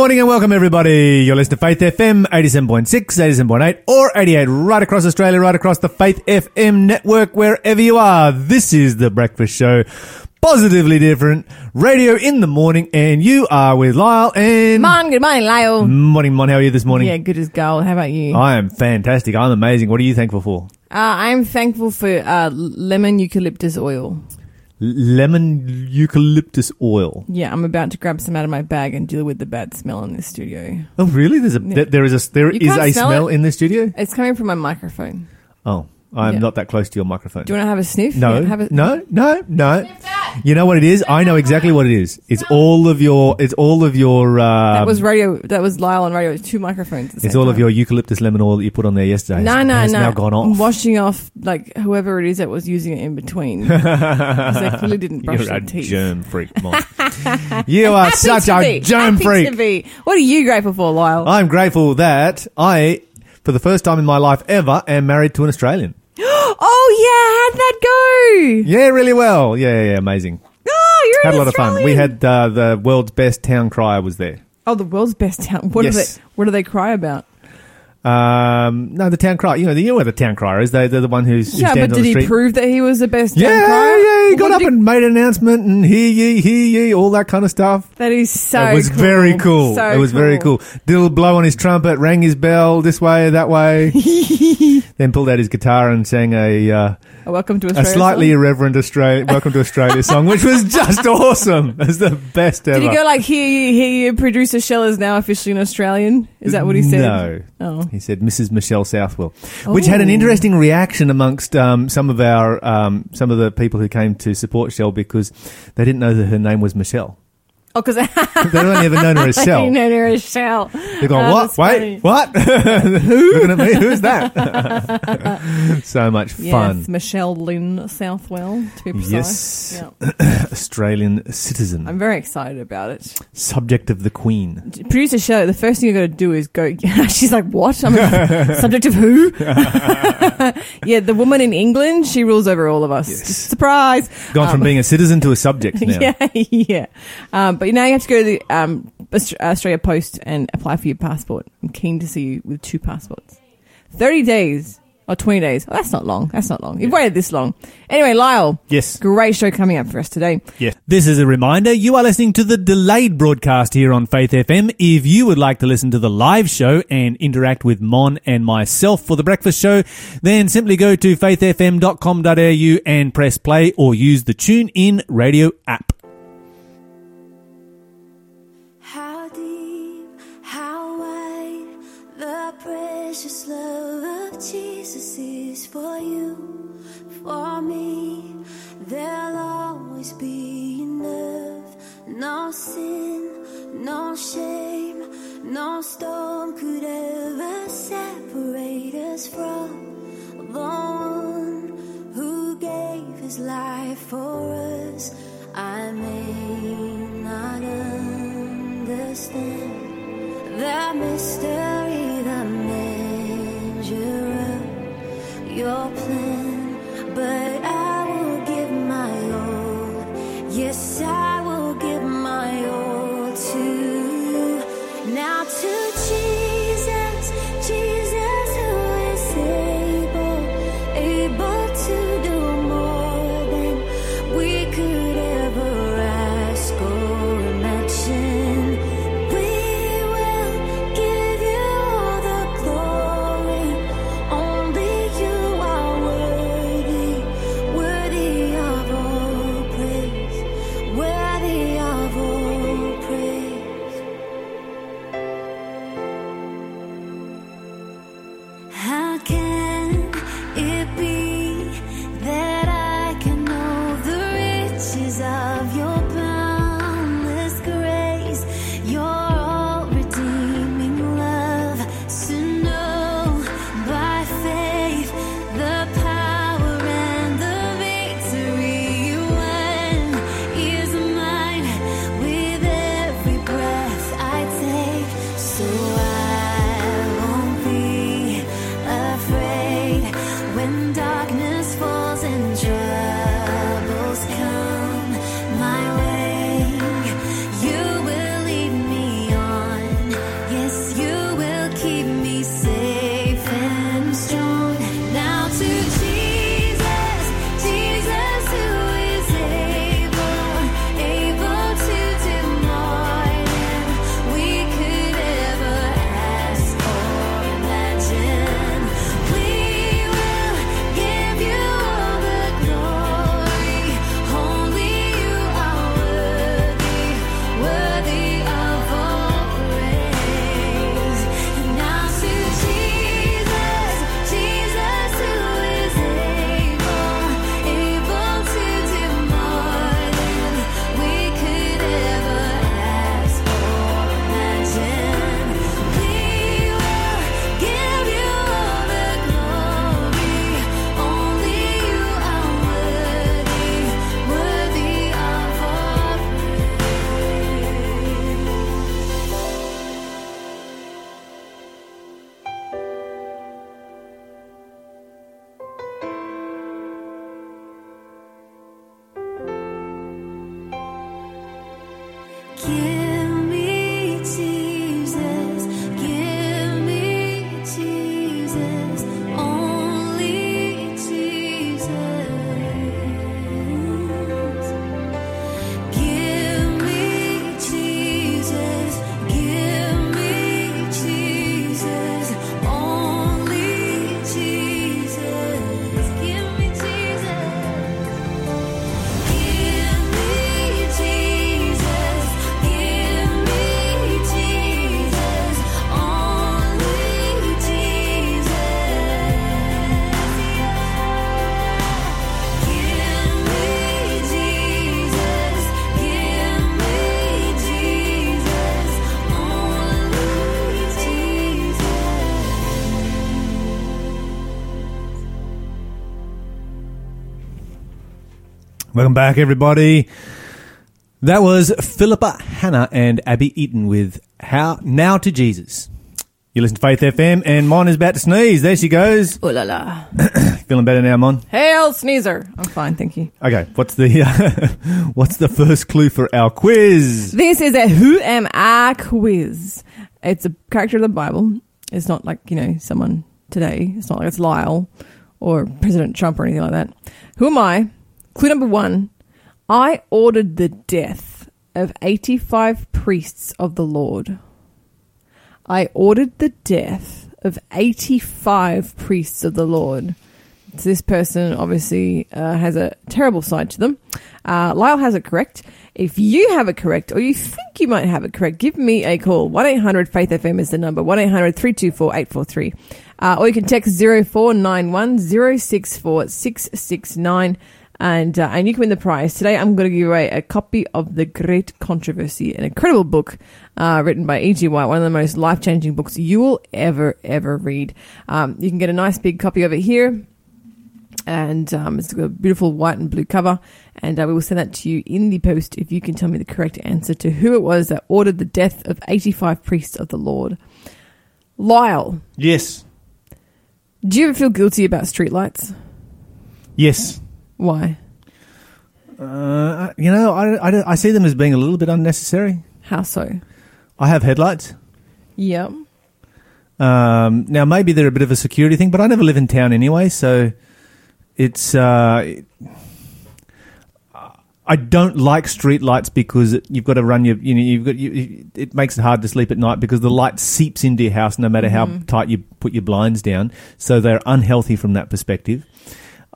morning and welcome everybody. You're listening to Faith FM 87.6, 87.8 or 88 right across Australia, right across the Faith FM network, wherever you are. This is the breakfast show. Positively different. Radio in the morning and you are with Lyle and... Mon, good morning, Lyle. Morning, Mon. How are you this morning? Yeah, good as gold. How about you? I am fantastic. I'm amazing. What are you thankful for? Uh, I'm thankful for uh, lemon eucalyptus oil. Lemon eucalyptus oil. Yeah, I'm about to grab some out of my bag and deal with the bad smell in this studio. Oh, really? There's a Yeah. there is a there You is can't a smell smell it? in the studio. It's coming from my microphone. Oh, I'm Yeah. not that close to your microphone. Do you want to have a sniff? No, Yeah, have a, no, no, no. You know what it is? I know exactly what it is. It's all of your. It's all of your. Uh, That was radio. That was Lyle on radio. It's two microphones. At the It's same all of time. your eucalyptus lemon oil that you put on there yesterday. No, It's- no, has no. now gone I'm off. washing off like whoever it is that was using it in between. Because they clearly didn't brush You're their a teeth. germ freak, Mon. you are Happens such to a be. germ Happens freak. to be. What are you grateful for, Lyle? I'm grateful that I, for the first time in my life ever, am married to an Australian. Oh yeah, how'd that go? Yeah, really well. Yeah, yeah, yeah amazing. Oh, you're Had an a lot of fun. We had uh, the world's best town crier was there. Oh, the world's best town. What Yes. do they? What do they cry about? Um, no, the town crier. You know, the, you know where the town crier is. They, they're the one who's yeah, stands but did he street. prove that he was the best? Yeah, town crier? yeah, he got up and made an announcement and hear ye, hear ye, all that kind of stuff. That is so. it was cool. very cool. So it was very cool. Did a little blow on his trumpet, rang his bell this way, that way. then pulled out his guitar and sang a uh, Oh, welcome to a slightly song. irreverent Australia "Welcome to Australia" song, which was just awesome. It was the best ever. Did he go like, "Hear you, hear you"? Producer Shell is now officially an Australian. Is that what he said? No. Oh. He said Mrs. Michelle Southwell, which had an interesting reaction amongst um, some of our um, some of the people who came to support Shell because they didn't know that her name was Michelle. Oh, because they don't even know her as Shell. no, no, Shell. They're going, Oh, what? Wait, funny. what? Who? Looking at me. Who's that? so much fun. Yes, Michelle Lynn Southwell, to be precise. Yes. Yeah. Australian citizen. I'm very excited about it. Subject of the Queen. Producer show. the first thing you got to do is go. She's like, "What? I'm a subject of who?" yeah, the woman in England, she rules over all of us. Yes. Surprise. Gone from Um, being a citizen to a subject now. Yeah, yeah. Um, but now you have to go to the um, Australia Post and apply for your passport. I'm keen to see you with two passports. 30 days or 20 days. Oh, that's not long. That's not long. You've waited this long. Anyway, Lyle, Yes. great show coming up for us today. Yes. This is a reminder you are listening to the delayed broadcast here on Faith FM. If you would like to listen to the live show and interact with Mon and myself for the breakfast show, then simply go to faithfm.com.au and press play or use the Tune In radio app. For me. There'll always be enough. No sin, no shame, no storm could ever separate us from the one who gave his life for us. I may not understand the mystery, Welcome back, everybody. That was Philippa Hanna and Abby Eaton with How Now to Jesus. You listen to Faith FM, and Mon is about to sneeze. There she goes. Oh la la. Feeling better now, Mon? Hail sneezer. I'm fine, thank you. Okay, what's the what's the first clue for our quiz? This is a Who Am I quiz. It's a character of the Bible. It's not like, you know, someone today. It's not like it's Lyle or President Trump or anything like that. Who am I? Clue number one I ordered the death of 85 priests of the Lord. I ordered the death of 85 priests of the Lord. So this person obviously uh, has a terrible side to them. Uh, Lyle has it correct. If you have it correct, or you think you might have it correct, give me a call. 1 800 Faith FM is the number 1 800 324 843. Uh, or you can text 0491 064 669 and uh, and you can win the prize. Today, I'm going to give away a copy of The Great Controversy, an incredible book uh, written by E.G. White, one of the most life changing books you will ever, ever read. Um, you can get a nice big copy of it here. And um, it's got a beautiful white and blue cover. And uh, we will send that to you in the post if you can tell me the correct answer to who it was that ordered the death of 85 priests of the Lord. Lyle, Yes, do you ever feel guilty about streetlights? yes. Why? Uh, you know, I, I, I see them as being a little bit unnecessary. How so? I have headlights. Yep. Um, now maybe they're a bit of a security thing, but I never live in town anyway, so it's. Uh, I don't like street lights because you've got to run your. You know, you've got. You, it makes it hard to sleep at night because the light seeps into your house no matter how tight you put your blinds down. So they're unhealthy from that perspective.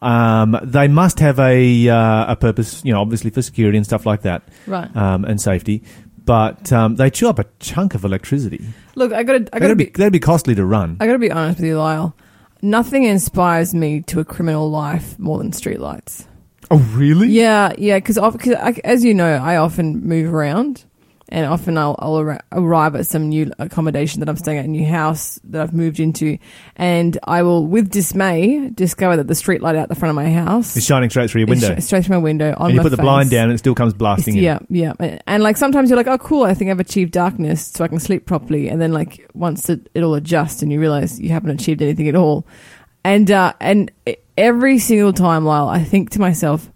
Um, they must have a uh, a purpose, you know, obviously for security and stuff like that, Right. um, and safety. But um, they chew up a chunk of electricity. Look, I gotta, I gotta be, be, that'd be costly to run. I gotta be honest with you, Lyle. Nothing inspires me to a criminal life more than streetlights. Oh, really? Yeah, yeah, because as you know, I often move around, and often I'll, I'll arri- arrive at some new accommodation that I'm staying at, a new house that I've moved into, and I will, with dismay, discover that the street light out the front of my house is shining straight through your window. sh- straight through my window on and you put the face. blind down and it still comes blasting in. Yeah, yeah, and, and like sometimes you're like, oh, cool, I think I've achieved darkness, so I can sleep properly. And then like once it, it all adjusts, and you realize you haven't achieved anything at all. And uh, and every single time, Lyle, I think to myself,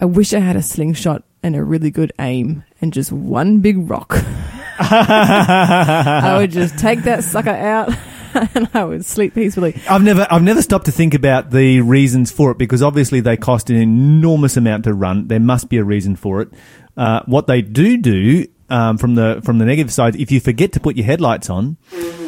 I wish I had a slingshot and a really good aim and just one big rock. I would just take that sucker out and I would sleep peacefully. I've never, I've never stopped to think about the reasons for it because obviously they cost an enormous amount to run. There must be a reason for it. Uh, what they do do um, from the from the negative side, if you forget to put your headlights on,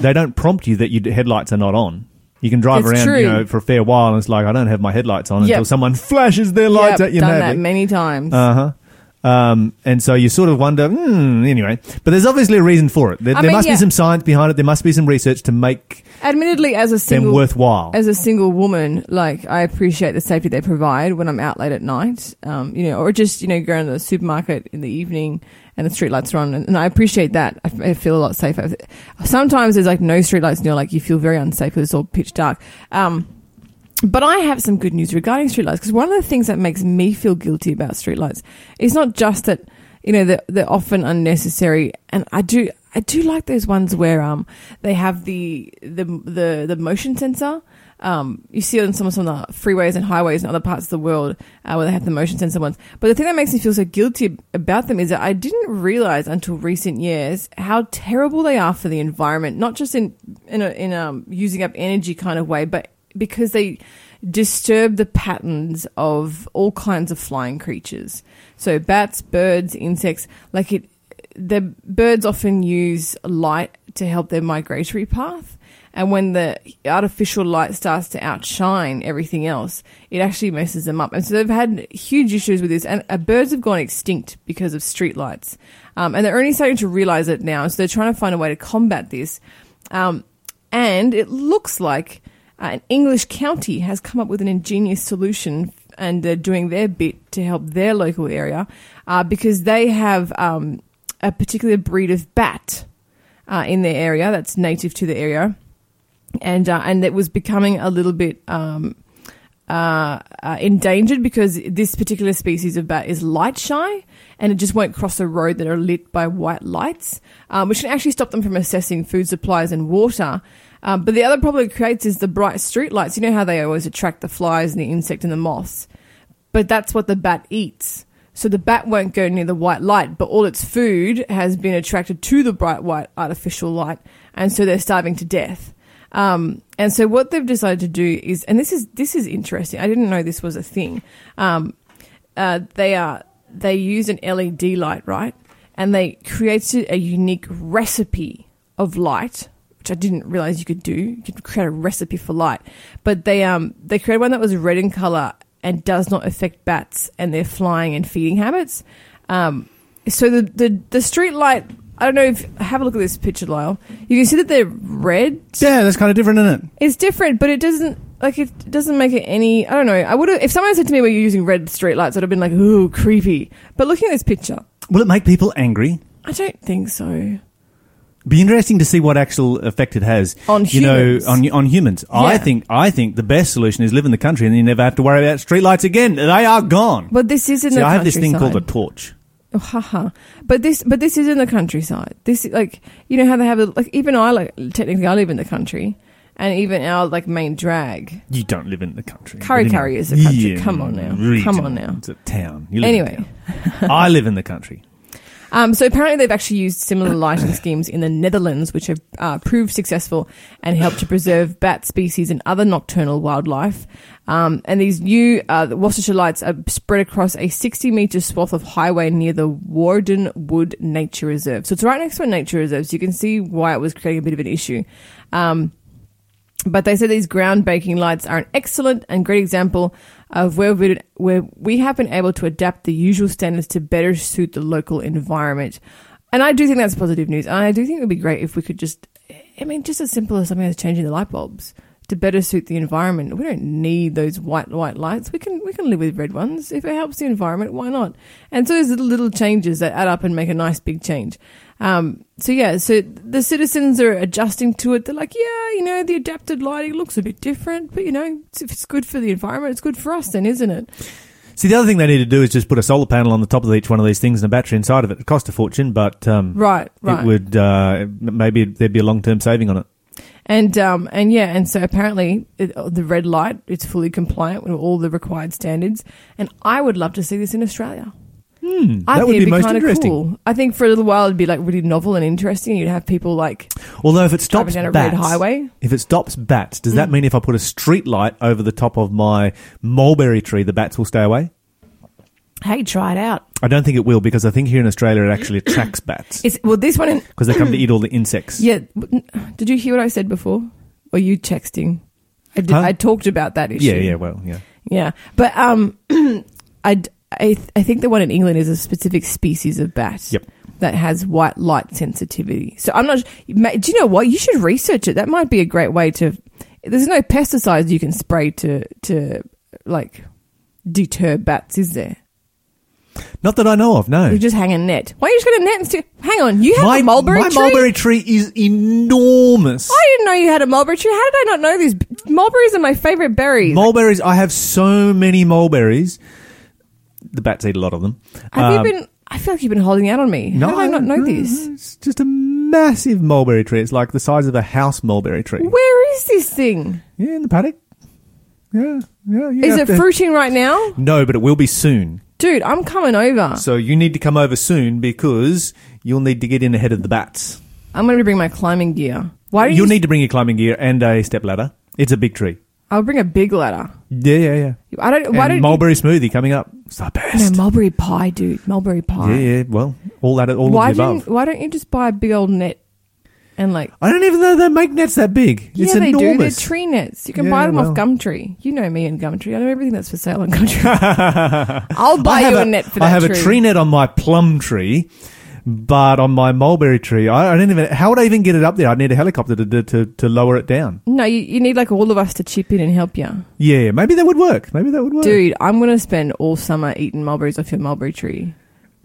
they don't prompt you that your headlights are not on. You can drive It's around, true. you know, for a fair while, and it's like I don't have my headlights on Yep. until someone flashes their lights Yep, at you. done that many times. Uh huh. Um, and so you sort of wonder, hmm, anyway. But there's obviously a reason for it. There, there mean, must yeah. be some science behind it. There must be some research to make Admittedly, as a them single worthwhile. as a single woman, like I appreciate the safety they provide when I'm out late at night, um, you know, or just you know going to the supermarket in the evening and the street lights are on, and, and I appreciate that. I, I feel a lot safer. Sometimes there's like no street lights, and you're like you feel very unsafe because it's all pitch dark. Um, but I have some good news regarding streetlights because one of the things that makes me feel guilty about streetlights is not just that you know they're, they're often unnecessary, and I do I do like those ones where um they have the the the, the motion sensor. Um, you see it on some of the freeways and highways in other parts of the world uh, where they have the motion sensor ones. But the thing that makes me feel so guilty about them is that I didn't realize until recent years how terrible they are for the environment. Not just in in a, in um using up energy kind of way, but because they disturb the patterns of all kinds of flying creatures. So bats, birds, insects, like it the birds often use light to help their migratory path. And when the artificial light starts to outshine everything else, it actually messes them up. And so they've had huge issues with this. And uh, birds have gone extinct because of streetlights. Um, and they're only starting to realize it now. So they're trying to find a way to combat this. Um, and it looks like uh, an English county has come up with an ingenious solution and they're doing their bit to help their local area uh, because they have um, a particular breed of bat uh, in their area that's native to the area. And, uh, and it was becoming a little bit um, uh, uh, endangered because this particular species of bat is light shy and it just won't cross a road that are lit by white lights, um, which can actually stop them from assessing food supplies and water. Um, but the other problem it creates is the bright street lights. You know how they always attract the flies and the insect and the moths, but that's what the bat eats. So the bat won't go near the white light, but all its food has been attracted to the bright white artificial light, and so they're starving to death. Um, and so what they've decided to do is, and this is this is interesting. I didn't know this was a thing. Um, uh, they are they use an LED light, right? And they created a unique recipe of light, which I didn't realize you could do. You could create a recipe for light, but they um they created one that was red in color and does not affect bats and their flying and feeding habits. Um, so the the the street light. I don't know if have a look at this picture, Lyle. You can see that they're red. yeah, that's kind of different, isn't it? It's different, but it doesn't like it doesn't make it any. I don't know. I would have if someone said to me we're using red street lights, I'd have been like, ooh, creepy. But looking at this picture, Will it make people angry? I don't think so. Be interesting to see what actual effect it has On you humans. know on on humans. I think I think the best solution is live in the country and you never have to worry about streetlights again. They are gone. But this isn't. See, the I have this thing called a torch. Oh, haha. But this, but this is in the countryside. This, like, you know how they have, a, like, even I, like, technically I live in the country, and even our, like, main drag. You don't live in the country. Kurri Kurri is a country. Yeah, Come on now. region. Come on now. It's a town. You live in Anyway, town. I live in the country. Um, so apparently they've actually used similar lighting schemes in the Netherlands, which have uh, proved successful and helped to preserve bat species and other nocturnal wildlife. Um, and these new uh, the Worcestershire lights are spread across a 60 metre swath of highway near the Warndon Wood Nature Reserve. So it's right next to a nature reserve, so you can see why it was creating a bit of an issue. Um, but they said these ground baking lights are an excellent and great example of where we, where we have been able to adapt the usual standards to better suit the local environment. And I do think that's positive news. And I do think it would be great if we could just, I mean, just as simple as something as changing the light bulbs to better suit the environment. We don't need those white white lights. We can we can live with red ones if it helps the environment. Why not? And so there's little changes that add up and make a nice big change. Um, so yeah, so the citizens are adjusting to it. They're like, yeah, you know, the adapted lighting looks a bit different, but you know, if it's good for the environment, it's good for us, then, isn't it? See, the other thing they need to do is just put a solar panel on the top of each one of these things and a battery inside of it. It costs a fortune, but um, Right, right. it would uh, maybe there'd be a long term saving on it. And um and yeah, and so apparently it, the red light it's fully compliant with all the required standards. And I would love to see this in Australia. Hmm, I that think would it'd be most kind of interesting. cool. I think for a little while it'd be like really novel and interesting. You'd have people like Although if it stops down a bats, red highway. if it stops bats, does Mm. that mean if I put a street light over the top of my mulberry tree, the bats will stay away? Hey, try it out. I don't think it will because I think here in Australia it actually attracts bats It's well, this one. In, because they come to eat all the insects. yeah, w- did you hear what I said before? Or you texting? I did. Huh? I talked about that issue. yeah, yeah. Well, yeah. Yeah, but um, I I I think the one in England is a specific species of bat. Yep. That has white light sensitivity. So I'm not. Do you know what? You should research it. That might be a great way to. There's no pesticides you can spray to to like deter bats, is there? Not that I know of. No. You just hang a net. Why don't you just get a net and stick? Hang on, you have my a mulberry my tree. mulberry tree is enormous. I didn't know you had a mulberry tree. How did I not know this? Mulberries are my favorite berries. Mulberries. I have so many mulberries. The bats eat a lot of them. have Um, you been? I feel like you've been holding out on me. How did I not know no, this? It's just a massive mulberry tree. It's like the size of a house mulberry tree. Where is this thing? Yeah, in the paddock. Yeah, yeah. Is it to- fruiting right now? No, but it will be soon. Dude, I'm coming over. So you need to come over soon because you'll need to get in ahead of the bats. I'm going to bring my climbing gear. Why do you You'll need to bring your climbing gear and a step ladder. It's a big tree. I'll bring a big ladder. Yeah, yeah, yeah. I don't. Why and don't mulberry smoothie coming up. It's the you, best. no mulberry pie, dude? Mulberry pie. yeah, yeah. Well, all that, all why of the don't above. Why don't you just buy a big old net and like? I don't even know they make nets that big. Yeah, it's they do. They're enormous. tree nets. You can Yeah, buy them well. off Gumtree. You know me and Gumtree. I know everything that's for sale on Gumtree. I'll buy I have you a, net for that I have a tree net on my plum tree, but on my mulberry tree, I, I don't even. How would I even get it up there? I'd need a helicopter to to, to, to lower it down. No, you, you need like all of us to chip in and help you. Yeah, maybe that would work. Maybe that would work. Dude, I'm going to spend all summer eating mulberries off your mulberry tree.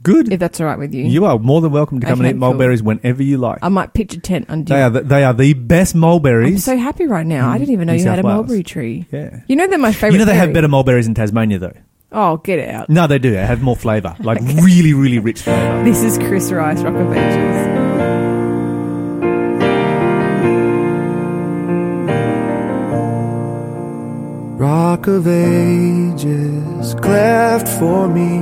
Good. If that's all right with you. you are more than welcome to come Okay, and eat cool. mulberries whenever you like. I might pitch a tent under they you. are the, they are the best mulberries. I'm mulberries. so happy right now. I didn't even know New you had a Wales. mulberry tree. yeah. You know they're my favorite. You know they have berry. better mulberries in Tasmania though. Oh, get it out. No, they do. They have more flavour, like really, really rich flavour. This is Chris Rice, Rock of Ages. Rock of ages, cleft for me.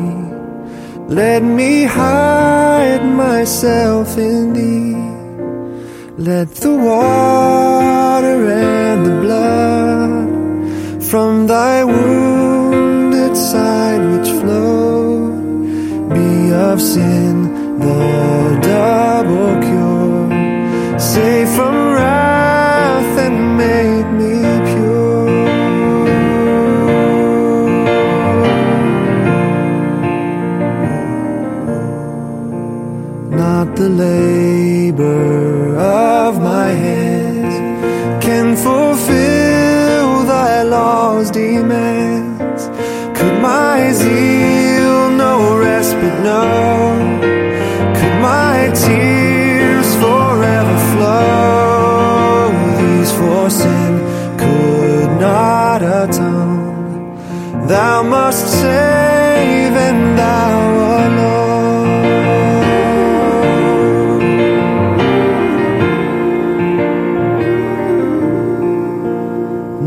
Let me hide myself in thee. Let the water and the blood from thy side which flowed be of sin the double cure. Save from wrath and make me pure. Not the labor Thou must save and thou alone.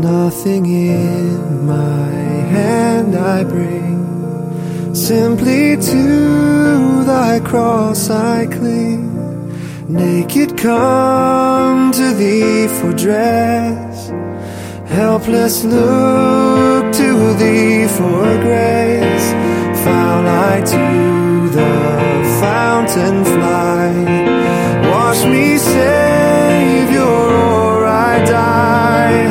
Nothing in my hand I bring, simply to thy cross I cling. Naked come to thee for dress, helpless look to thee for grace. Foul I to the fountain fly, wash me, Savior, or I die.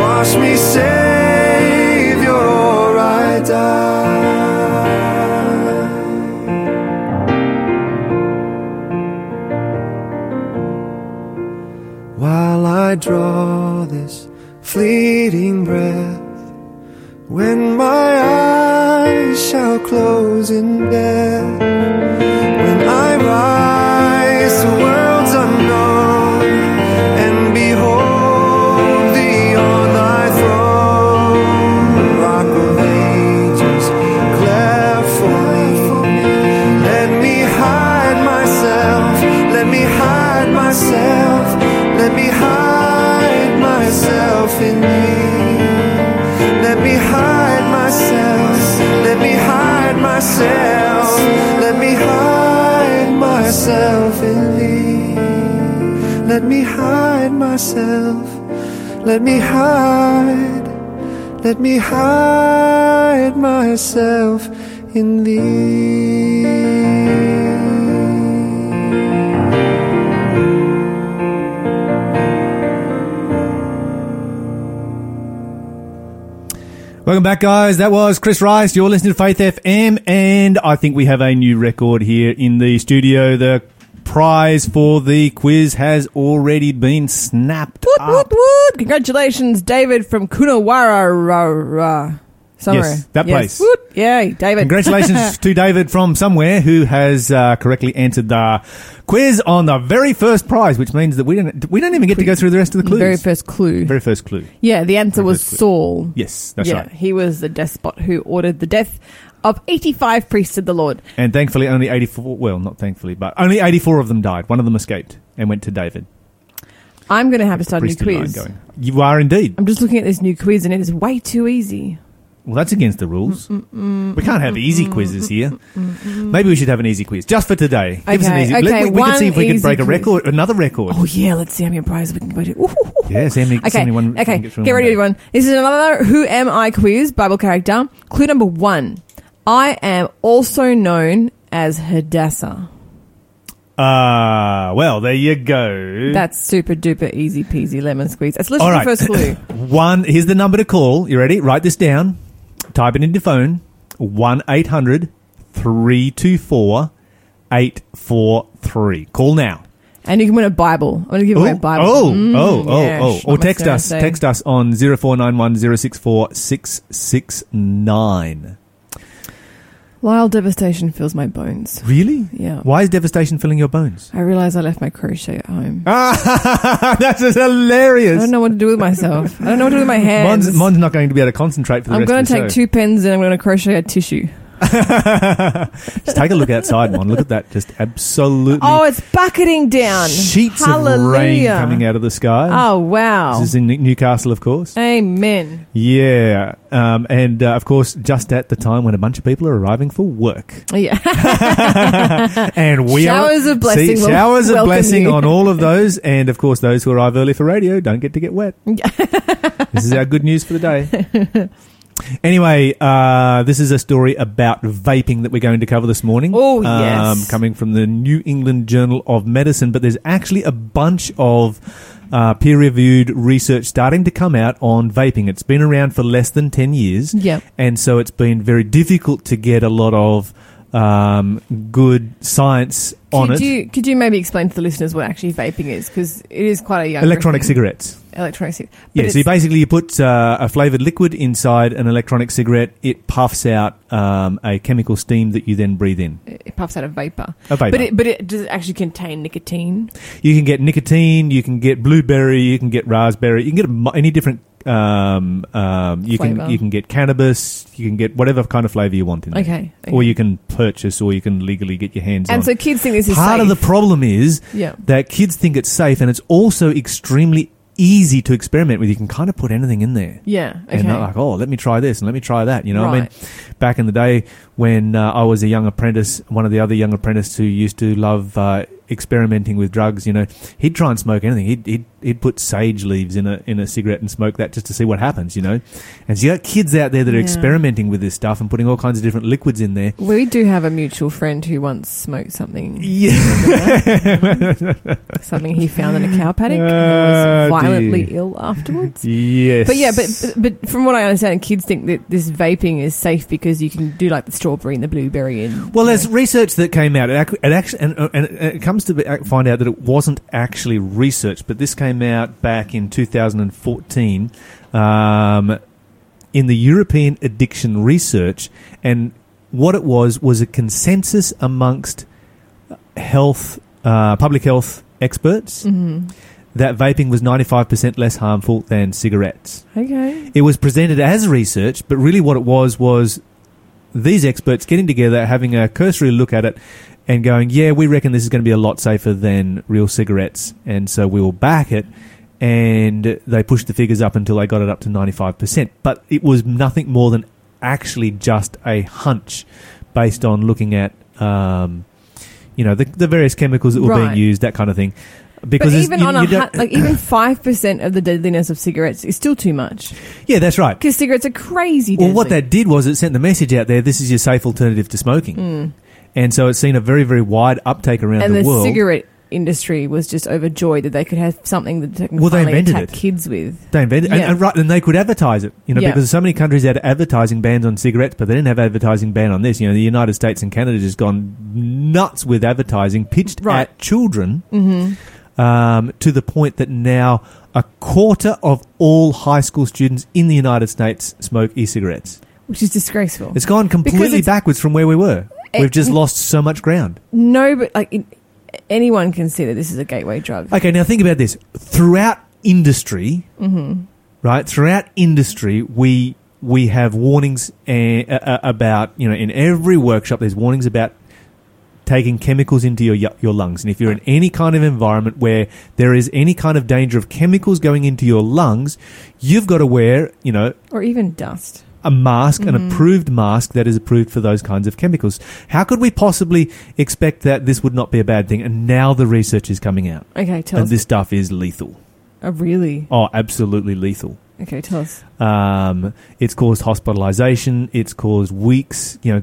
Wash me, Savior, or I die. While I draw this fleeting myself. Let me hide. Let me hide myself in thee. Welcome back, guys. That was Chris Rice. You're listening to Faith FM, and I think we have a new record here in the studio. The prize for the quiz has already been snapped Woot, up. woot, woot. Congratulations, David from Kunawara. Somewhere. Yes, that place. Woot. Yay, David. Congratulations to David from somewhere who has uh, correctly answered the quiz on the very first prize, which means that we don't we don't even get to go through the rest of the The clues. very first clue. Very first clue. yeah, the answer very was first clue. Saul. Yes, that's yeah, right. he was the despot who ordered the death of 85 priests of the Lord. And thankfully, only 84, well, not thankfully, but only 84 of them died. One of them escaped and went to David. I'm going to have to start a new quiz. going. You are indeed. I'm just looking at this new quiz and it is way too easy. Well, that's against the rules. Mm, mm, mm, we can't have easy quizzes here. Maybe we should have an easy quiz just for today. Give us an Okay, easy. okay, let- we, we can see if we can break a record, another record. Oh yeah, let's see how many prizes we can go to. Ooh. Yeah, see how many- okay, how many one- okay. can get ready, everyone. This is another Who Am I quiz, Bible character. Clue number one. I am also known as Hadassah. Ah, well, there you go. That's super duper easy peasy lemon squeeze. That's All literally right. the first clue. One. Here's the number to call. You ready? Write this down. Type it into your phone. 1 800 324 843. Call now. and you can win a Bible. I'm going to give away a Bible. Oh, Mm, oh, oh, yeah, oh. Or text us. Text us on 0491 064 669. Wild devastation fills my bones. Really? Yeah. Why is devastation filling your bones? I realize I left my crochet at home. Ah, That's just I don't know what to do with myself. I don't know what to do with my hands. Mon's, Mon's not going to be able to concentrate for the I'm rest going of to the take show. two pens and I'm going to crochet a tissue. Just take a look outside, Mon. Look at that. Just absolutely Oh, it's bucketing down. sheets Hallelujah. of rain coming out of the sky. Oh, wow. This is in Newcastle, of course. Amen. Yeah. Um, and, uh, of course, just at the time when a bunch of people are arriving for work. Yeah. And we Showers are of blessing See, showers of blessing you. on all of those, and of course, those who arrive early for radio don't get to get wet. this is our good news for the day. Anyway, uh, this is a story about vaping that we're going to cover this morning. Oh, yes. coming from the New England Journal of Medicine, but there's actually a bunch of uh, peer-reviewed research starting to come out on vaping. It's been around for less than ten years. Yep. and so it's been very difficult to get a lot of um, good science on could it. you could you maybe explain to the listeners what actually vaping is because it is quite a young electronic thing. cigarettes. Electronic cigarette. Yeah, so you basically you put uh, a flavored liquid inside an electronic cigarette. It puffs out um, a chemical steam that you then breathe in. it puffs out a vapor. A vapor. But it but it does it actually contain nicotine? you can get nicotine. You can get blueberry. You can get raspberry. You can get any different. Um, um, you Flavour. can you can get cannabis. You can get whatever kind of flavor you want in there. Okay. okay. Or you can purchase, or you can legally get your hands and on. And so kids think this is safe. Part of the problem is yeah. that kids think it's safe, and it's also extremely easy to experiment with. You can kind of put anything in there. Yeah. Okay. And they're like, oh, let me try this and let me try that. You know, I mean, back in the day when uh, I was a young apprentice, one of the other young apprentices who used to love uh, experimenting with drugs, you know, he'd try and smoke anything. He'd, he'd he'd put sage leaves in a in a cigarette and smoke that just to see what happens. You know, and so you got kids out there that are Yeah. experimenting with this stuff and putting all kinds of different liquids in there. we do have a mutual friend who once smoked something Yeah. something he found in a cow paddock and Ah, was violently dear. ill afterwards. yes. But yeah, but but from what I understand, kids think that this vaping is safe because you can do like the strawberry and the blueberry and Well, there's know. research that came out. It, it actually, and, uh, and it comes to be, uh, find out that it wasn't actually research, but this came out back in 2014 um, in the European Addiction Research, and what it was was a consensus amongst health, uh, public health experts Mhm. that vaping was 95% less harmful than cigarettes. okay. It was presented as research, but really what it was was these experts getting together, having a cursory look at it, and going, "Yeah, we reckon this is going to be a lot safer than real cigarettes, and so we will back it." And they pushed the figures up until they got it up to ninety five percent. But it was nothing more than actually just a hunch, based on looking at, um, you know, the, the various chemicals that were Right. being used, that kind of thing. But Because it's- even you- on you a like even five percent of the deadliness of cigarettes is still too much yeah, that's right. because cigarettes are crazy. Well, what that did was it sent the message out there: this is your safe alternative to smoking, and so it's seen a very, very wide uptake around Mm. and the, the, world. cigarette industry was just overjoyed that they could have something that they Well, they invented attack it. kids with. They invented, and, Yeah. and right, and they could advertise it, you know, Yeah. because so many countries had advertising bans on cigarettes, but they didn't have advertising ban on this. You know, the United States and Canada just gone nuts with advertising pitched Right. at children, um, to the point that now a quarter of all high school students in the United States smoke e-cigarettes. Which is disgraceful. It's gone completely it's- backwards from where we were. Eh, We've just lost so much ground. no, but like it, anyone can see that this is a gateway drug. Okay, now think about this. Throughout industry, Mm-hmm. right? Throughout industry, we we have warnings uh, about you know in every workshop. There's warnings about taking chemicals into your your lungs, and if you're in any kind of environment where there is any kind of danger of chemicals going into your lungs, you've got to wear you know or even dust. a mask, an approved mask that is approved for those kinds of chemicals. How could we possibly expect that this would not be a bad thing? And now the research is coming out, Okay, tell us. and us. this stuff is lethal. oh, really? Oh, absolutely lethal. Okay, tell us. Um, it's caused hospitalization. It's caused weeks, you know,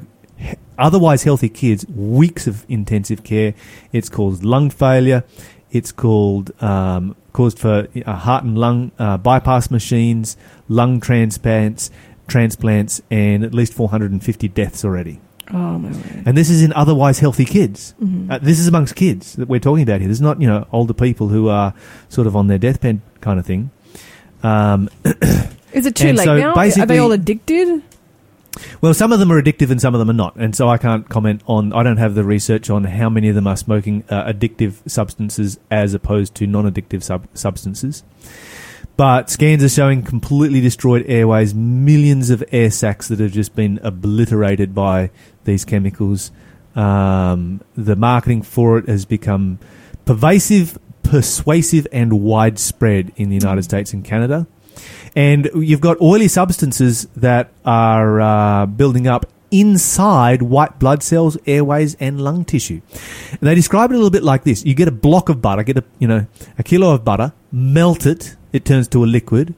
otherwise healthy kids, weeks of intensive care. It's caused lung failure. It's called um, caused for uh, heart and lung uh, bypass machines, lung transplants, transplants, and at least 450 deaths already. Oh my word. And this is in otherwise healthy kids. Mhm. Uh, this is amongst kids that we're talking about here. This is not, you know, older people who are sort of on their deathbed kind of thing. Um, Is it too late so now? Are they all addicted? Well, some of them are addictive and some of them are not, and so I can't comment on. I don't have the research on how many of them are smoking uh, addictive substances as opposed to non-addictive sub- substances. But scans are showing completely destroyed airways, millions of air sacs that have just been obliterated by these chemicals. Um, the marketing for it has become pervasive, persuasive, and widespread in the United States and Canada. And you've got oily substances that are uh, building up inside white blood cells, airways, and lung tissue. And they describe it a little bit like this: you get a block of butter, get a you know a kilo of butter, melt it, it turns to a liquid.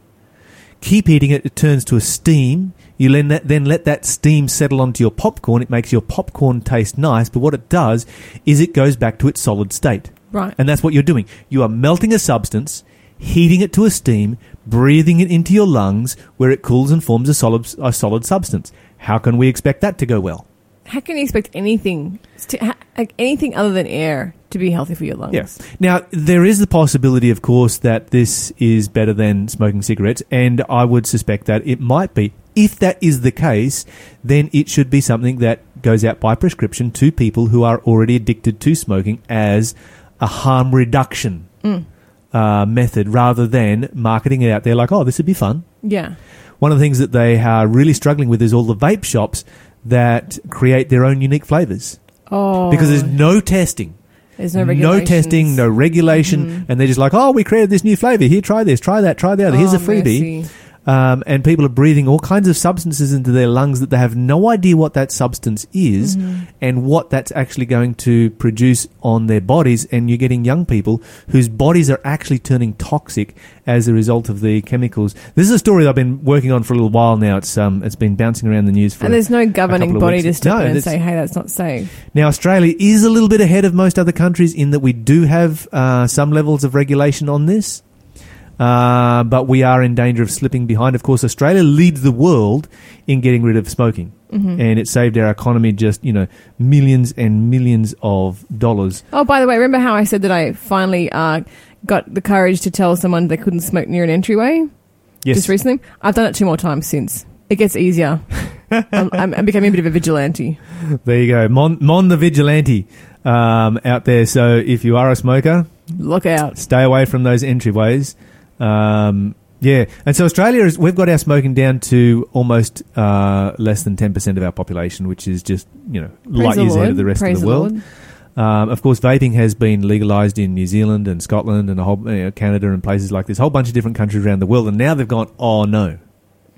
Keep heating it, it turns to a steam. You then let, then let that steam settle onto your popcorn. It makes your popcorn taste nice, but what it does is it goes back to its solid state. Right. And that's what you're doing. You are melting a substance, heating it to a steam, breathing it into your lungs, where it cools and forms a solid, a solid substance. How can we expect that to go well? How can you expect anything, to, like anything other than air, to be healthy for your lungs? Yes. Now, there is the possibility, of course, that this is better than smoking cigarettes, and I would suspect that it might be. If that is the case, then it should be something that goes out by prescription to people who are already addicted to smoking as a harm reduction mm. Uh, method rather than marketing it out there like, oh, this would be fun. Yeah. One of the things that they are really struggling with is all the vape shops that create their own unique flavors Oh. because there's no testing there's no no. Mm-hmm. testing, no regulation, and they're just like, oh, we created this new flavor. Here, try this, try that, try the other. Here's Oh, a freebie. mercy. Um, and people are breathing all kinds of substances into their lungs that they have no idea what that substance is Mm-hmm. and what that's actually going to produce on their bodies. And you're getting young people whose bodies are actually turning toxic as a result of the chemicals. This is a story I've been working on for a little while now. It's um, it's been bouncing around the news for. And there's no governing body to step No, in and say, hey, that's not safe. Now, Australia is a little bit ahead of most other countries in that we do have uh, some levels of regulation on this, uh, but we are in danger of slipping behind. Of course, Australia leads the world in getting rid of smoking, Mm-hmm. and it saved our economy just you know millions and millions of dollars. Oh, by the way, remember how I said that I finally uh, got the courage to tell someone they couldn't smoke near an entryway Yes, just recently? I've done it two more times since. It gets easier. I'm, I'm, becoming a bit of a vigilante. there you go, Mon, Mon the vigilante um, out there. So if you are a smoker, Look out. stay away from those entryways. Um, yeah, and so Australia is we've got our smoking down to almost uh, less than ten percent of our population, which is just you know light Praise the years ahead of the rest Praise of the world. Um, of course, vaping has been legalized in New Zealand and Scotland and a whole you know, Canada and places like this, a whole bunch of different countries around the world, and now they've gone, oh no,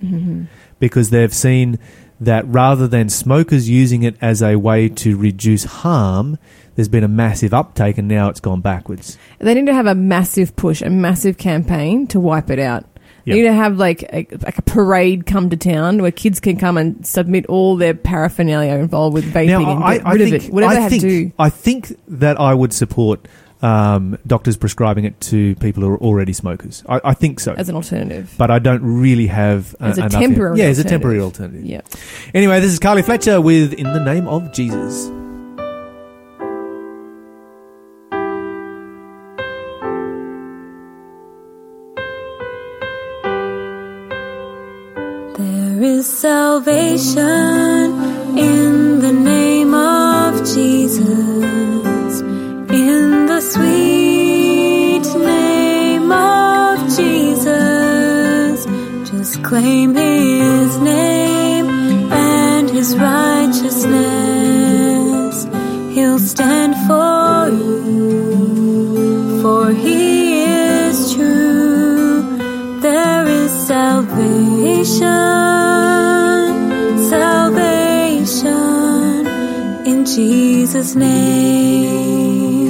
Mm-hmm. because they've seen that rather than smokers using it as a way to reduce harm, there's been a massive uptake and now it's gone backwards. They need to have a massive push, a massive campaign to wipe it out. Yep. They need to have like a, like a parade come to town where kids can come and submit all their paraphernalia involved with vaping and get rid think, of it. Whatever I they have think, to do. I think that I would support um, doctors prescribing it to people who are already smokers. I, I think so. as an alternative. but I don't really have uh, As a temporary Yeah, as a temporary alternative. Yeah. Anyway, this is Carly Fletcher with "In the Name of Jesus." Is salvation in the name of Jesus, in the sweet name of Jesus. Just claim his name and his righteousness. He'll stand for you, for he is true. There is salvation, salvation Jesus' name.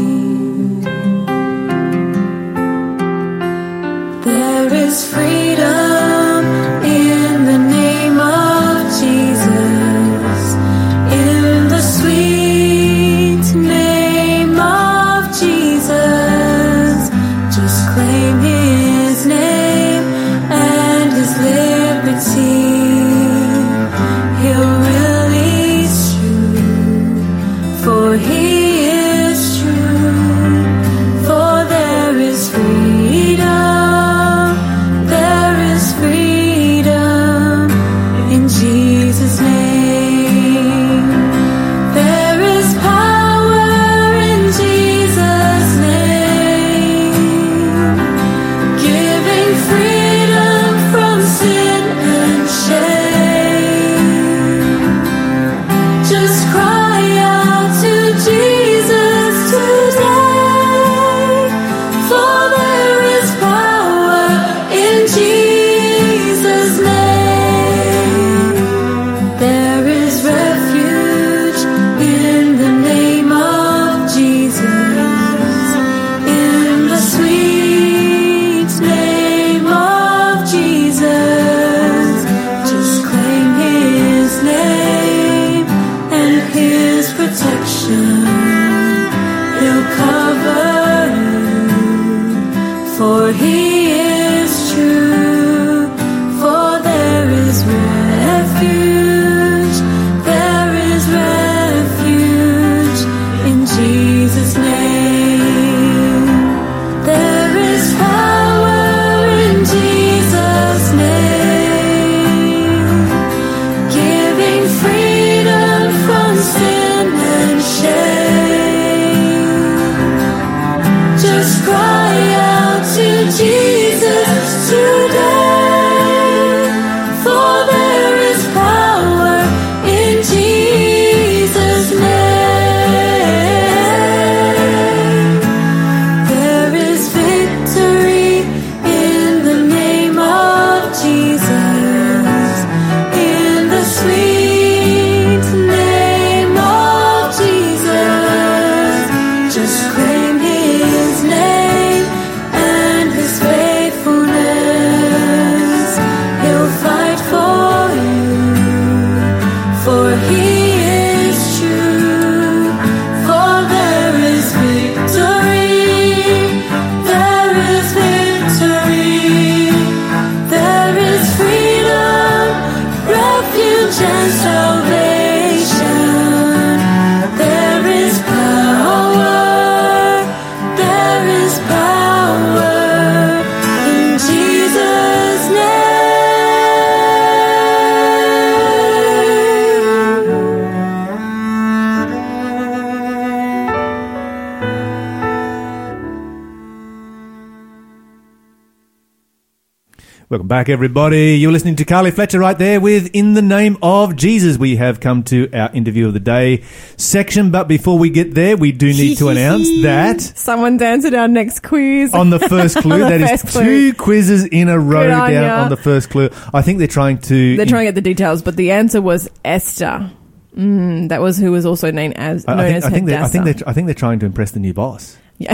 Welcome back, everybody. You're listening to Carly Fletcher right there with In the Name of Jesus. We have come to our interview of the day section, but before we get there, we do need to announce that Someone answered our next quiz. on the first clue, The that is first clue. two quizzes in a row down ya. on the first clue. I think they're trying to. They're trying to get the details, but the answer was Esther. Mm, that was who was also named as I, known I think, as I think, I think they're. I think they're trying to impress the new boss. Yeah.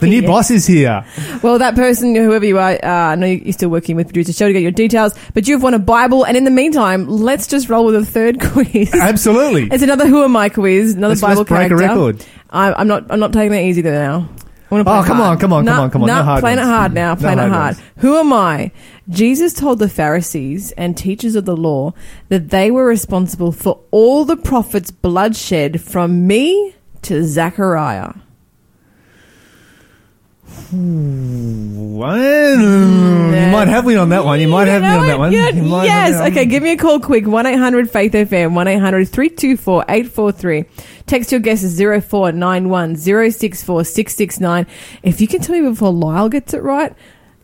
The new boss is here. Well, that person, whoever you are, uh, I know you're still working with producer show to get your details, but you've won a Bible. And in the meantime, let's just roll with a third quiz. Absolutely. It's another Who Am I quiz, another Let's, Bible let's break character. a record. I, I'm not. I'm not taking it easy though now. I wanna play Oh, come hard. on, come on, come on, come on. No hard playing it hard now. No Playing it hard hard. ones. Who am I? Jesus told the Pharisees and teachers of the law that they were responsible for all the prophets' bloodshed from me to Zechariah. Well, mm, You might have me on that one. You might have me on that one. You might have yes. on- Okay, give me a call quick. 1 800 Faith FM, 1 800 324 843. Text your guess is 0491 064 669. If you can tell me before Lyle gets it right,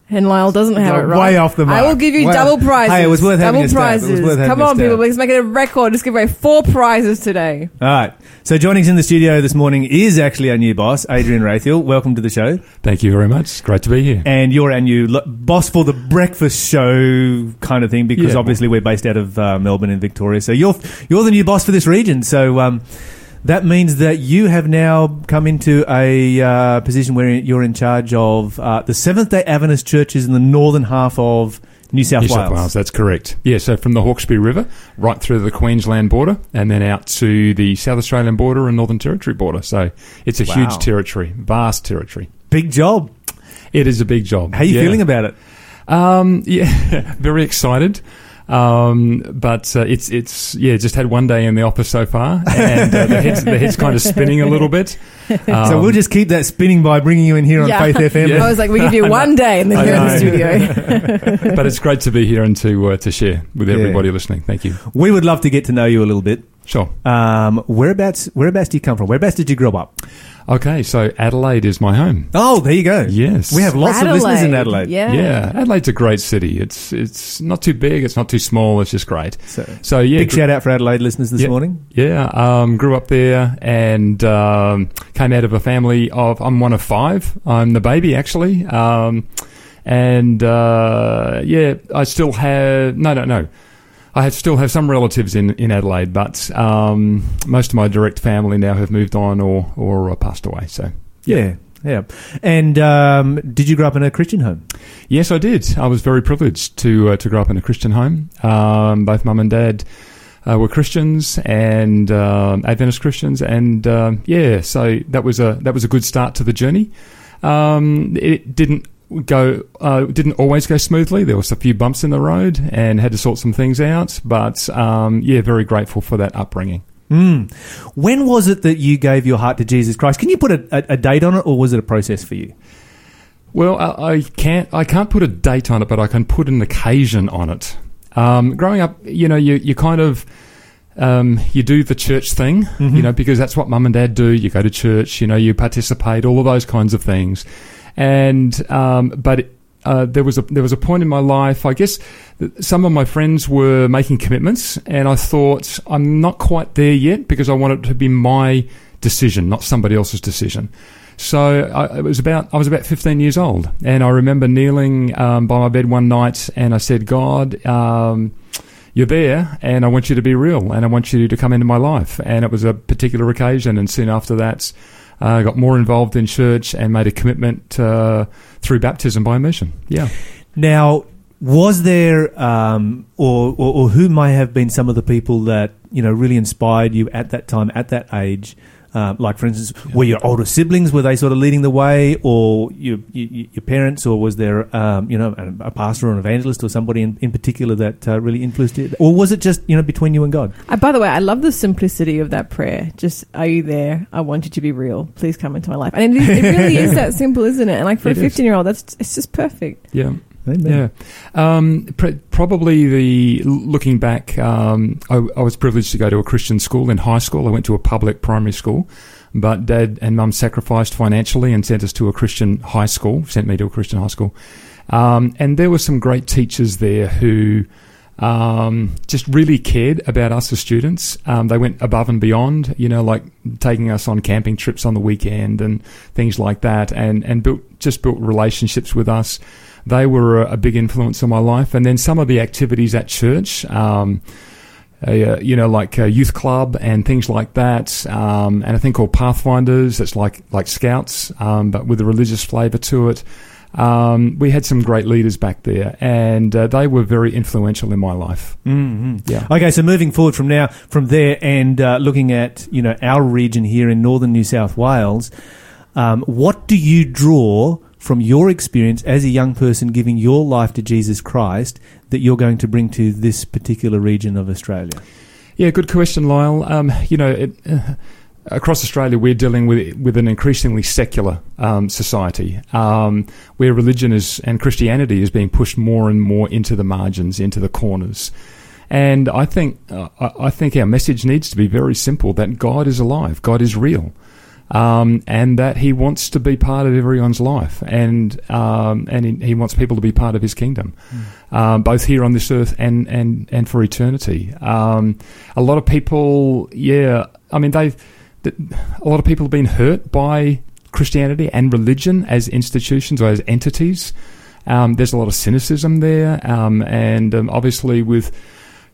and Lyle doesn't have No, it right. way off the mark. I will give you Way double off- prizes. Hey, it was worth having double a stab. It was prizes. worth having Come on, people. Let's make it a record. Let's give away four prizes today. All right. So joining us in the studio this morning is actually our new boss, Adrian Raethel. Welcome to the show. Thank you very much. Great to be here. And you're our new lo- boss for the breakfast show kind of thing because Yeah. obviously we're based out of uh, Melbourne and Victoria. So you're you're the new boss for this region. So um, that means that you have now come into a uh, position where you're in charge of uh, the Seventh Day Adventist churches in the northern half of New South New Wales. South Wales, that's correct. Yeah, so from the Hawkesbury River right through the Queensland border and then out to the South Australian border and Northern Territory border. So it's a Wow. huge territory, vast territory. Big job. It is a big job. How are you Yeah. feeling about it? Um, yeah, very excited. Um, but uh, it's it's yeah, just had one day in the office so far, and uh, the head's the head's kind of spinning a little bit. so Um, we'll just keep that spinning by bringing you in here on Yeah. Faith FM. Yeah. I was like, we give you one day and then I you're in the studio. but it's great to be here and to uh, to share with Yeah. everybody listening. Thank you. We would love to get to know you a little bit. Sure. Um, whereabouts? Whereabouts do you come from? Whereabouts did you grow up? Okay, so Adelaide is my home. Oh, there you go. Yes. we have lots of listeners in Adelaide. Yeah. Yeah, Adelaide's a great city. It's it's not too big, it's not too small. It's just great. So, So yeah, big gr- shout out for Adelaide listeners this Yeah. morning. yeah. Um, grew up there and um, came out of a family of. I'm one of five. I'm the baby actually. Um, and uh, yeah, I still have no, no, no. I have, still have some relatives in, in Adelaide, but um, most of my direct family now have moved on or or uh, passed away. So Yeah, yeah. And um, did you grow up in a Christian home? Yes, I did. I was very privileged to uh, to grow up in a Christian home. Um, both mum and dad uh, were Christians and um, Adventist Christians, and um, yeah, so that was a that was a good start to the journey. Um, it didn't go uh, didn't always go smoothly. There was a few bumps in the road, and had to sort some things out. But um, yeah, very grateful for that upbringing. Mm. When was it that you gave your heart to Jesus Christ? Can you put a, a, a date on it, or was it a process for you? Well, I, I can't. I can't put a date on it, but I can put an occasion on it. Um, growing up, you know, you you kind of um, you do the church thing, Mm-hmm. you know, because that's what mum and dad do. You go to church, you know, you participate, all of those kinds of things. And um, but uh, there was a there was a point in my life, I guess, some of my friends were making commitments, and I thought I'm not quite there yet because I want it to be my decision, not somebody else's decision. So I, it was about I was about 15 years old, and I remember kneeling um, by my bed one night, and I said, "God, um, you're there, and I want you to be real, and I want you to come into my life." And it was a particular occasion, and soon after that, uh, got more involved in church and made a commitment uh, through baptism by immersion. Yeah. Now, was there, um, or, or, or who may have been some of the people that you know really inspired you at that time, at that age? Uh, like, for instance, were your older siblings were they sort of leading the way, or your your, your parents, or was there um, you know a, a pastor or an evangelist or somebody in, in particular that uh, really influenced you, or was it just you know between you and God? Uh, by the way, I love the simplicity of that prayer. Just, are you there? I want you to be real. Please come into my life. And it, is- it really is that simple, isn't it? And like for It a is. 15 year old, that's it's just perfect. Yeah. Amen. Yeah, um, pr- probably the looking back, um, I, I was privileged to go to a Christian school in high school. I went to a public primary school, but Dad and Mum sacrificed financially and sent us to a Christian high school. Sent me to a Christian high school, Um, and there were some great teachers there who um, just really cared about us as students. Um, they went above and beyond, you know, like taking us on camping trips on the weekend and things like that, and and built just built relationships with us. They were a, a big influence on my life, and then some of the activities at church. Um, uh, you know, like a youth club and things like that, um, and a thing called Pathfinders. That's like like Scouts, um, but with a religious flavour to it. Um, we had some great leaders back there, and uh, they were very influential in my life. hmm Yeah. Okay, so moving forward from now, from there, and uh, looking at you know our region here in northern New South Wales, um, what do you draw from your experience as a young person giving your life to Jesus Christ that you're going to bring to this particular region of Australia? Yeah, good question, Lyle. Um, you know, it, uh, across Australia, we're dealing with with an increasingly secular um, society, um, where religion is and Christianity is being pushed more and more into the margins, into the corners. And I think uh, I I think our message needs to be very simple: that God is alive, God is real, um, and that He wants to be part of everyone's life, and um, and he, he wants people to be part of His kingdom, um, both here on this earth and and and for eternity. Um, a lot of people, yeah, I mean they've a lot of people have been hurt by Christianity and religion as institutions or as entities. Um, there's a lot of cynicism there, um, and um, obviously with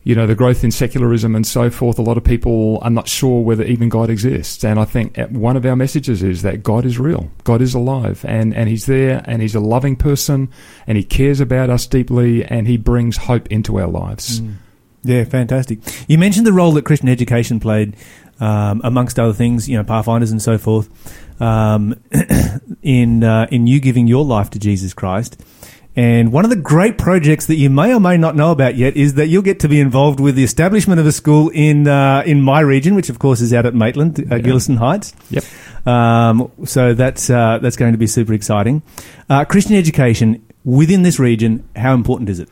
you know the growth in secularism and so forth, a lot of people are not sure whether even God exists. And I think one of our messages is that God is real, God is alive, and and He's there, and He's a loving person, and He cares about us deeply, and He brings hope into our lives. Mm. Yeah, fantastic. You mentioned the role that Christian education played, um, amongst other things, you know, Pathfinders and so forth, um, in uh, in you giving your life to Jesus Christ. And one of the great projects that you may or may not know about yet is that you'll get to be involved with the establishment of a school in uh, in my region, which of course is out at Maitland, uh, Yeah. Gillieston Heights. Yep. Um, so that's uh, that's going to be super exciting. Uh, Christian education within this region, how important is it?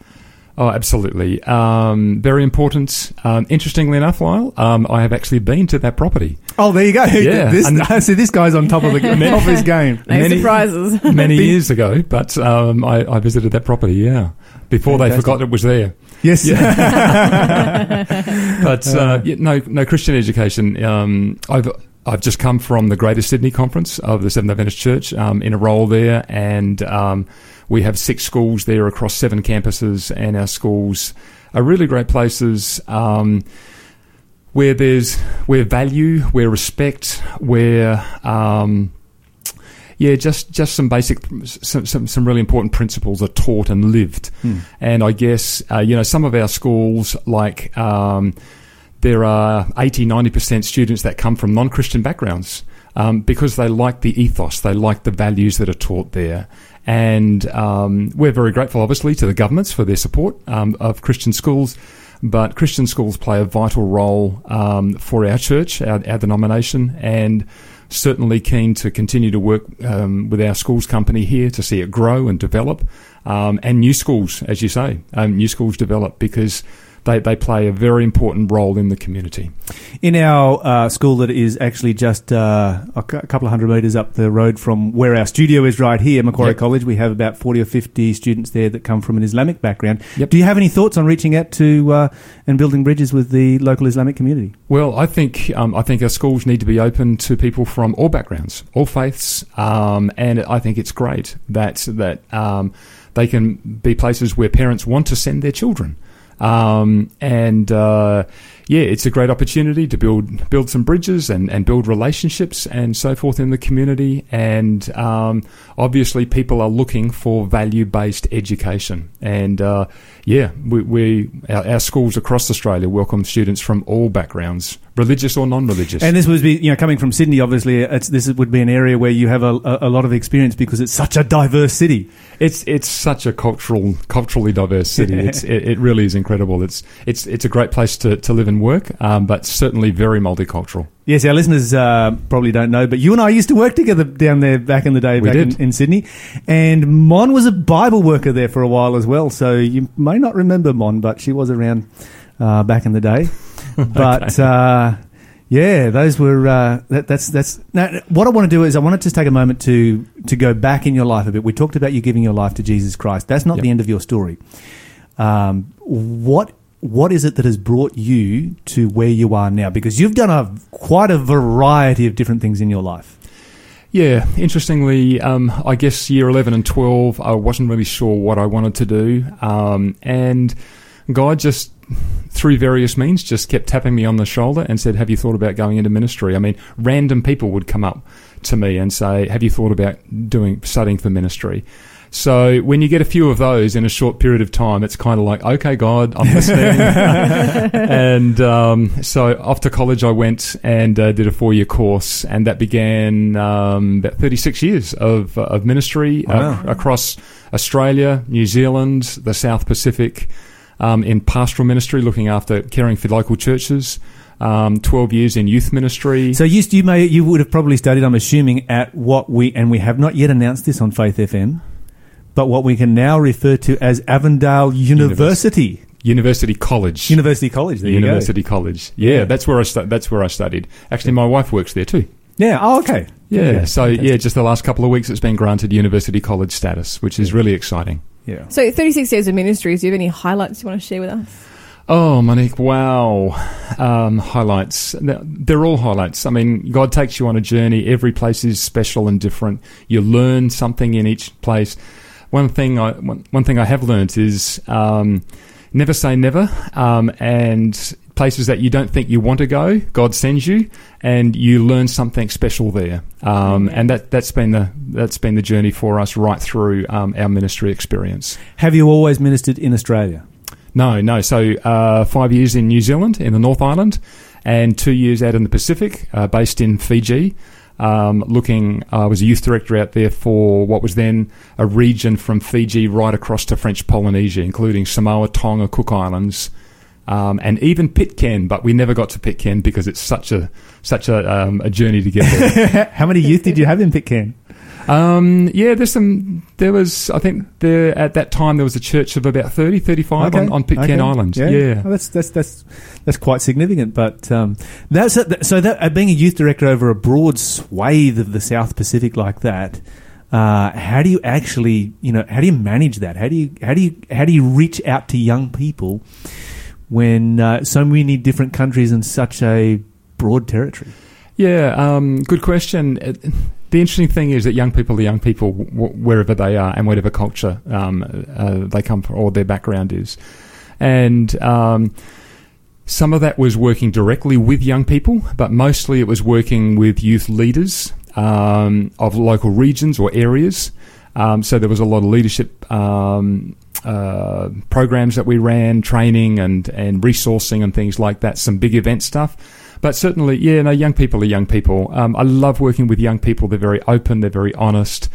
Oh, absolutely. Um, very important. Um, interestingly enough, Lyle, um, I have actually been to that property Oh, there you go. Yeah, this, and- see, this guy's on top of the top of his game. No Many- surprises. many years ago, but um, I, I visited that property, yeah, before they forgot it was there. Yes. But uh, yeah, no, no Christian education. Um, I've I've just come from the Greater Sydney Conference of the Seventh Adventist Church um, in a role there, and um, we have six schools there across seven campuses, and our schools are really great places. Um, where there's where value, where respect, where um, yeah, just just some basic, some, some some really important principles are taught and lived. Hmm. And I guess uh, you know some of our schools, like um, there are 80, 90 percent students that come from non-Christian backgrounds um, because they like the ethos, they like the values that are taught there. And um, we're very grateful, obviously, to the governments for their support um, of Christian schools. But Christian schools play a vital role um, for our church, our, our denomination, and certainly keen to continue to work um, with our schools company here to see it grow and develop, um, and new schools, as you say, um, new schools develop because they, they play a very important role in the community. In our uh, school that is actually just uh, a couple of hundred metres up the road from where our studio is right here, Macquarie Yep. College, we have about 40 or 50 students there that come from an Islamic background. Yep. Do you have any thoughts on reaching out to uh, and building bridges with the local Islamic community? Well, I think um, I think our schools need to be open to people from all backgrounds, all faiths, um, and I think it's great that that um, they can be places where parents want to send their children. Um, and uh, yeah, it's a great opportunity to build build some bridges and, and build relationships and so forth in the community. And um, obviously, people are looking for value based education. And uh, yeah, we, we our, our schools across Australia welcome students from all backgrounds, religious or non-religious. And this would be, you know, coming from Sydney, obviously, it's, this would be an area where you have a, a, a lot of experience because it's such a diverse city. It's it's such a cultural culturally diverse city. It's it, it really is incredible. It's it's it's a great place to, to live and work, um, but certainly very multicultural. Yes, our listeners uh, probably don't know, but you and I used to work together down there back in the day, We back in, did. in Sydney. And Mon was a Bible worker there for a while as well. So you may not remember Mon, but she was around uh, back in the day. But uh, Yeah, those were uh, that, that's that's. Now, what I want to do is I want to just take a moment to to go back in your life a bit. We talked about you giving your life to Jesus Christ. That's not Yep. the end of your story. Um, what what is it that has brought you to where you are now? Because you've done a quite a variety of different things in your life. Yeah, interestingly, um, I guess year 11 and 12, I wasn't really sure what I wanted to do. Um, and God just, through various means, just kept tapping me on the shoulder and said, Have you thought about going into ministry? I mean, random people would come up to me and say, Have you thought about doing studying for ministry? So when you get a few of those in a short period of time, it's kind of like, okay, God, I'm listening. and um, so off to college I went and uh, did a four year course, and that began um, about 36 years of, uh, of ministry Wow. uh, across Australia, New Zealand, the South Pacific, um, in pastoral ministry, looking after caring for local churches. Um, 12 years in youth ministry. So you you may you would have probably studied. I'm assuming at what we and we have not yet announced this on Faith FM, but what we can now refer to as Avondale University, University College. University College. There you University College. Yeah, Yeah. that's where I stu- that's where I studied. Actually, my wife works there too. Yeah. Oh, okay. Yeah. so Fantastic. yeah, just the last couple of weeks, it's been granted University College status, which is really exciting. Yeah. So, 36 years of ministries. Do you have any highlights you want to share with us? Oh, Monique! Wow, um, highlights. They're- They're all highlights. I mean, God takes you on a journey. Every place is special and different. You learn something in each place. One thing I one, one thing I have learnt is um, never say never. Um, and places that you don't think you want to go, God sends you, and you learn something special there. Um, and that that's been the that's been the journey for us right through um, our ministry experience. Have you always ministered in Australia? No, no. So uh, five years in New Zealand, in the North Island, and two years out in the Pacific, uh, based in Fiji. Um, looking, I was a youth director out there for what was then a region from Fiji right across to French Polynesia, including Samoa, Tonga, Cook Islands, um, and even Pitcairn. But we never got to Pitcairn because it's such a such a, um, a journey to get there. How many youth did you have in Pitcairn? Um, yeah, there's some. There was, I think, there at that time there was a church of about 30, 35 on, on Pitcairn okay. Island. Yeah. Oh, that's that's that's that's quite significant. But um, that's so that uh, being a youth director over a broad swathe of the South Pacific like that. Uh, how do you actually, you know, how do you manage that? How do you, how do you, how do you reach out to young people when uh, so many different countries and such a broad territory? Yeah, um, good question. The interesting thing is that young people are young people w- wherever they are and whatever culture um, uh, they come from or their background is. And um, some of that was working directly with young people, but mostly it was working with youth leaders um, of local regions or areas. Um, so there was a lot of leadership um, uh, programs that we ran, training and, and resourcing and things like that, some big event stuff. But certainly, yeah, no, young people are young people. Um, I love working with young people. They're very open, they're very honest.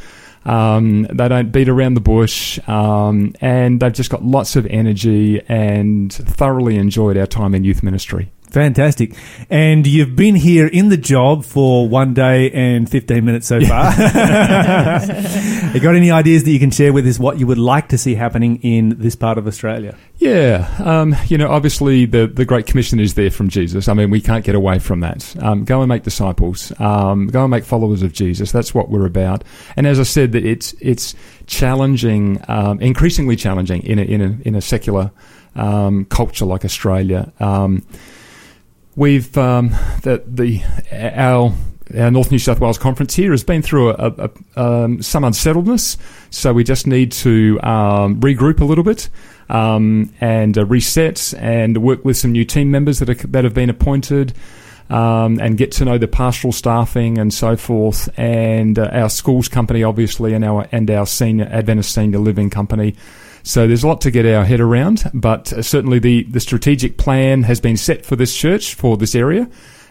Um, they don't beat around the bush, um, and they've just got lots of energy and thoroughly enjoyed our time in youth ministry. Fantastic. And you've been here in the job for one day and 15 minutes so far. you got any ideas that you can share with us what you would like to see happening in this part of Australia? Yeah, um, you know, obviously the, the Great Commission is there from Jesus. I mean, we can't get away from that. Um, go and make disciples. Um, go and make followers of Jesus. That's what we're about. And as I said, that it's it's challenging, um, increasingly challenging in a in a in a secular um, culture like Australia. We've um, the the our our North New South Wales conference here has been through a, a, a, um, some unsettledness, so we just need to um, regroup a little bit um, and uh, reset and work with some new team members that are, that have been appointed. Um, and get to know the pastoral staffing and so forth, and uh, our schools company, obviously, and our and our senior Adventist senior living company. So there's a lot to get our head around, but uh, certainly the, the strategic plan has been set for this church for this area,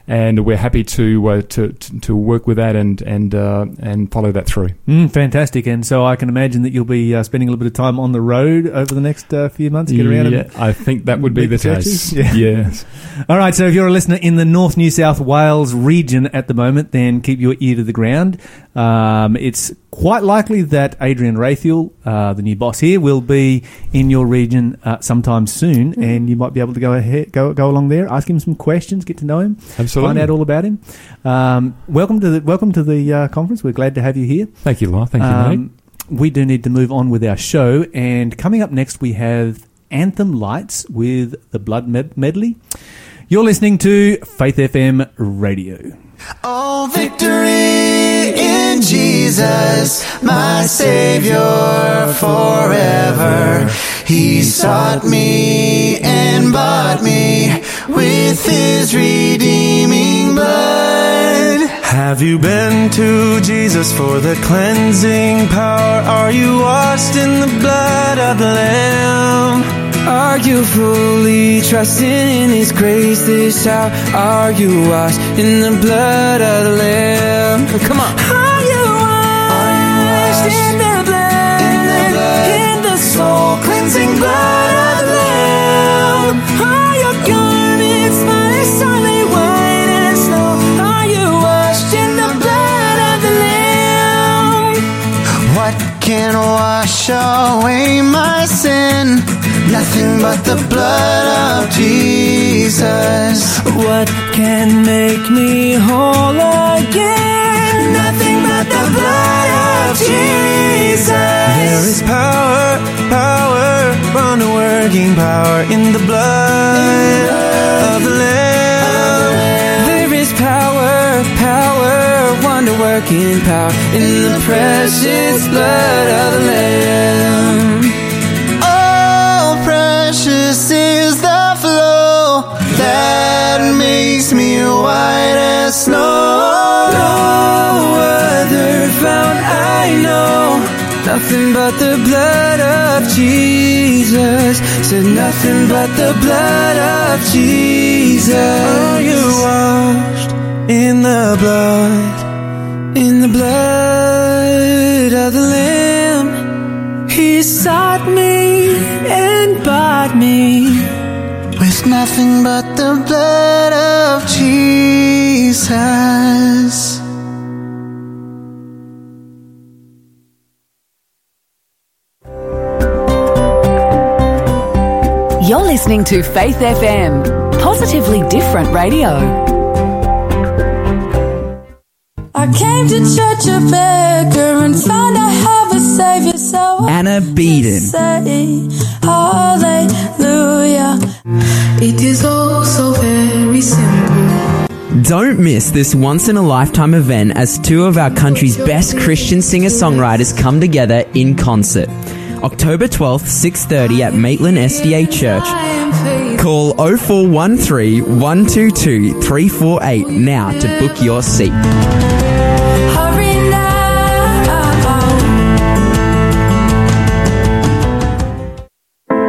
and we're happy to uh, to, to to work with that and and uh, and follow that through. Mm, fantastic. And so I can imagine that you'll be uh, spending a little bit of time on the road over the next uh, few months, get around yeah, and I think that would be the the case. Yeah. Yes. All right, so if you're a listener in the North New South Wales region at the moment, then keep your ear to the ground. Um, it's quite likely that Adrian Raethel, uh, the new boss here, will be in your region uh, sometime soon, and you might be able to go ahead, go go along there, ask him some questions, get to know him. Absolutely. Absolutely. find out all about him. Um, welcome to the welcome to the uh, conference. We're glad to have you here. Thank you, Lyle. Thank you, mate. Um, we do need to move on with our show, and coming up next we have Anthem Lights with the Blood Med- Medley. You're listening to Faith FM Radio. Oh, victory in Jesus, my Savior forever. He sought me and bought me with His redeeming blood. Have you been to Jesus for the cleansing power? Are you washed in the blood of the Lamb? Are you fully trusting in His grace this hour? Are you washed in the blood of the Lamb? Come on. Are you washed in the blood? In the blood. In the soul cleansing blood can wash away my sin? Nothing but the blood of Jesus. What can make me whole again? Nothing but the blood of Jesus. There is power, power, wonder working power in the blood of the Lamb. There is power, power, wonder working power in the precious blood of the Lamb. Oh, precious is the flow that makes me white as snow. No other found I know. Nothing but the blood of Jesus. Said nothing but the blood of Jesus. Are you washed in the blood? In the blood of the Lamb. He sought me and bought me. With nothing but the blood of Jesus. You're listening to Faith FM, positively different radio. I came to church a beggar and found I have a savior, so Anna Beeden. say hallelujah. It is all so very simple. Don't miss this once in a lifetime event as two of our country's best Christian singer-songwriters come together in concert. October 12th, 6:30 at Maitland SDA Church. I am faith. Call 0413 122 348 now to book your seat.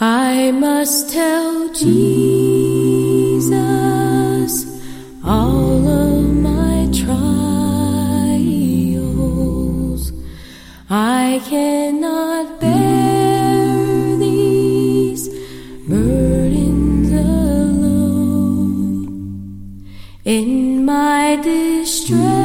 I must tell Jesus all of my trials. I cannot bear these burdens alone. In my distress,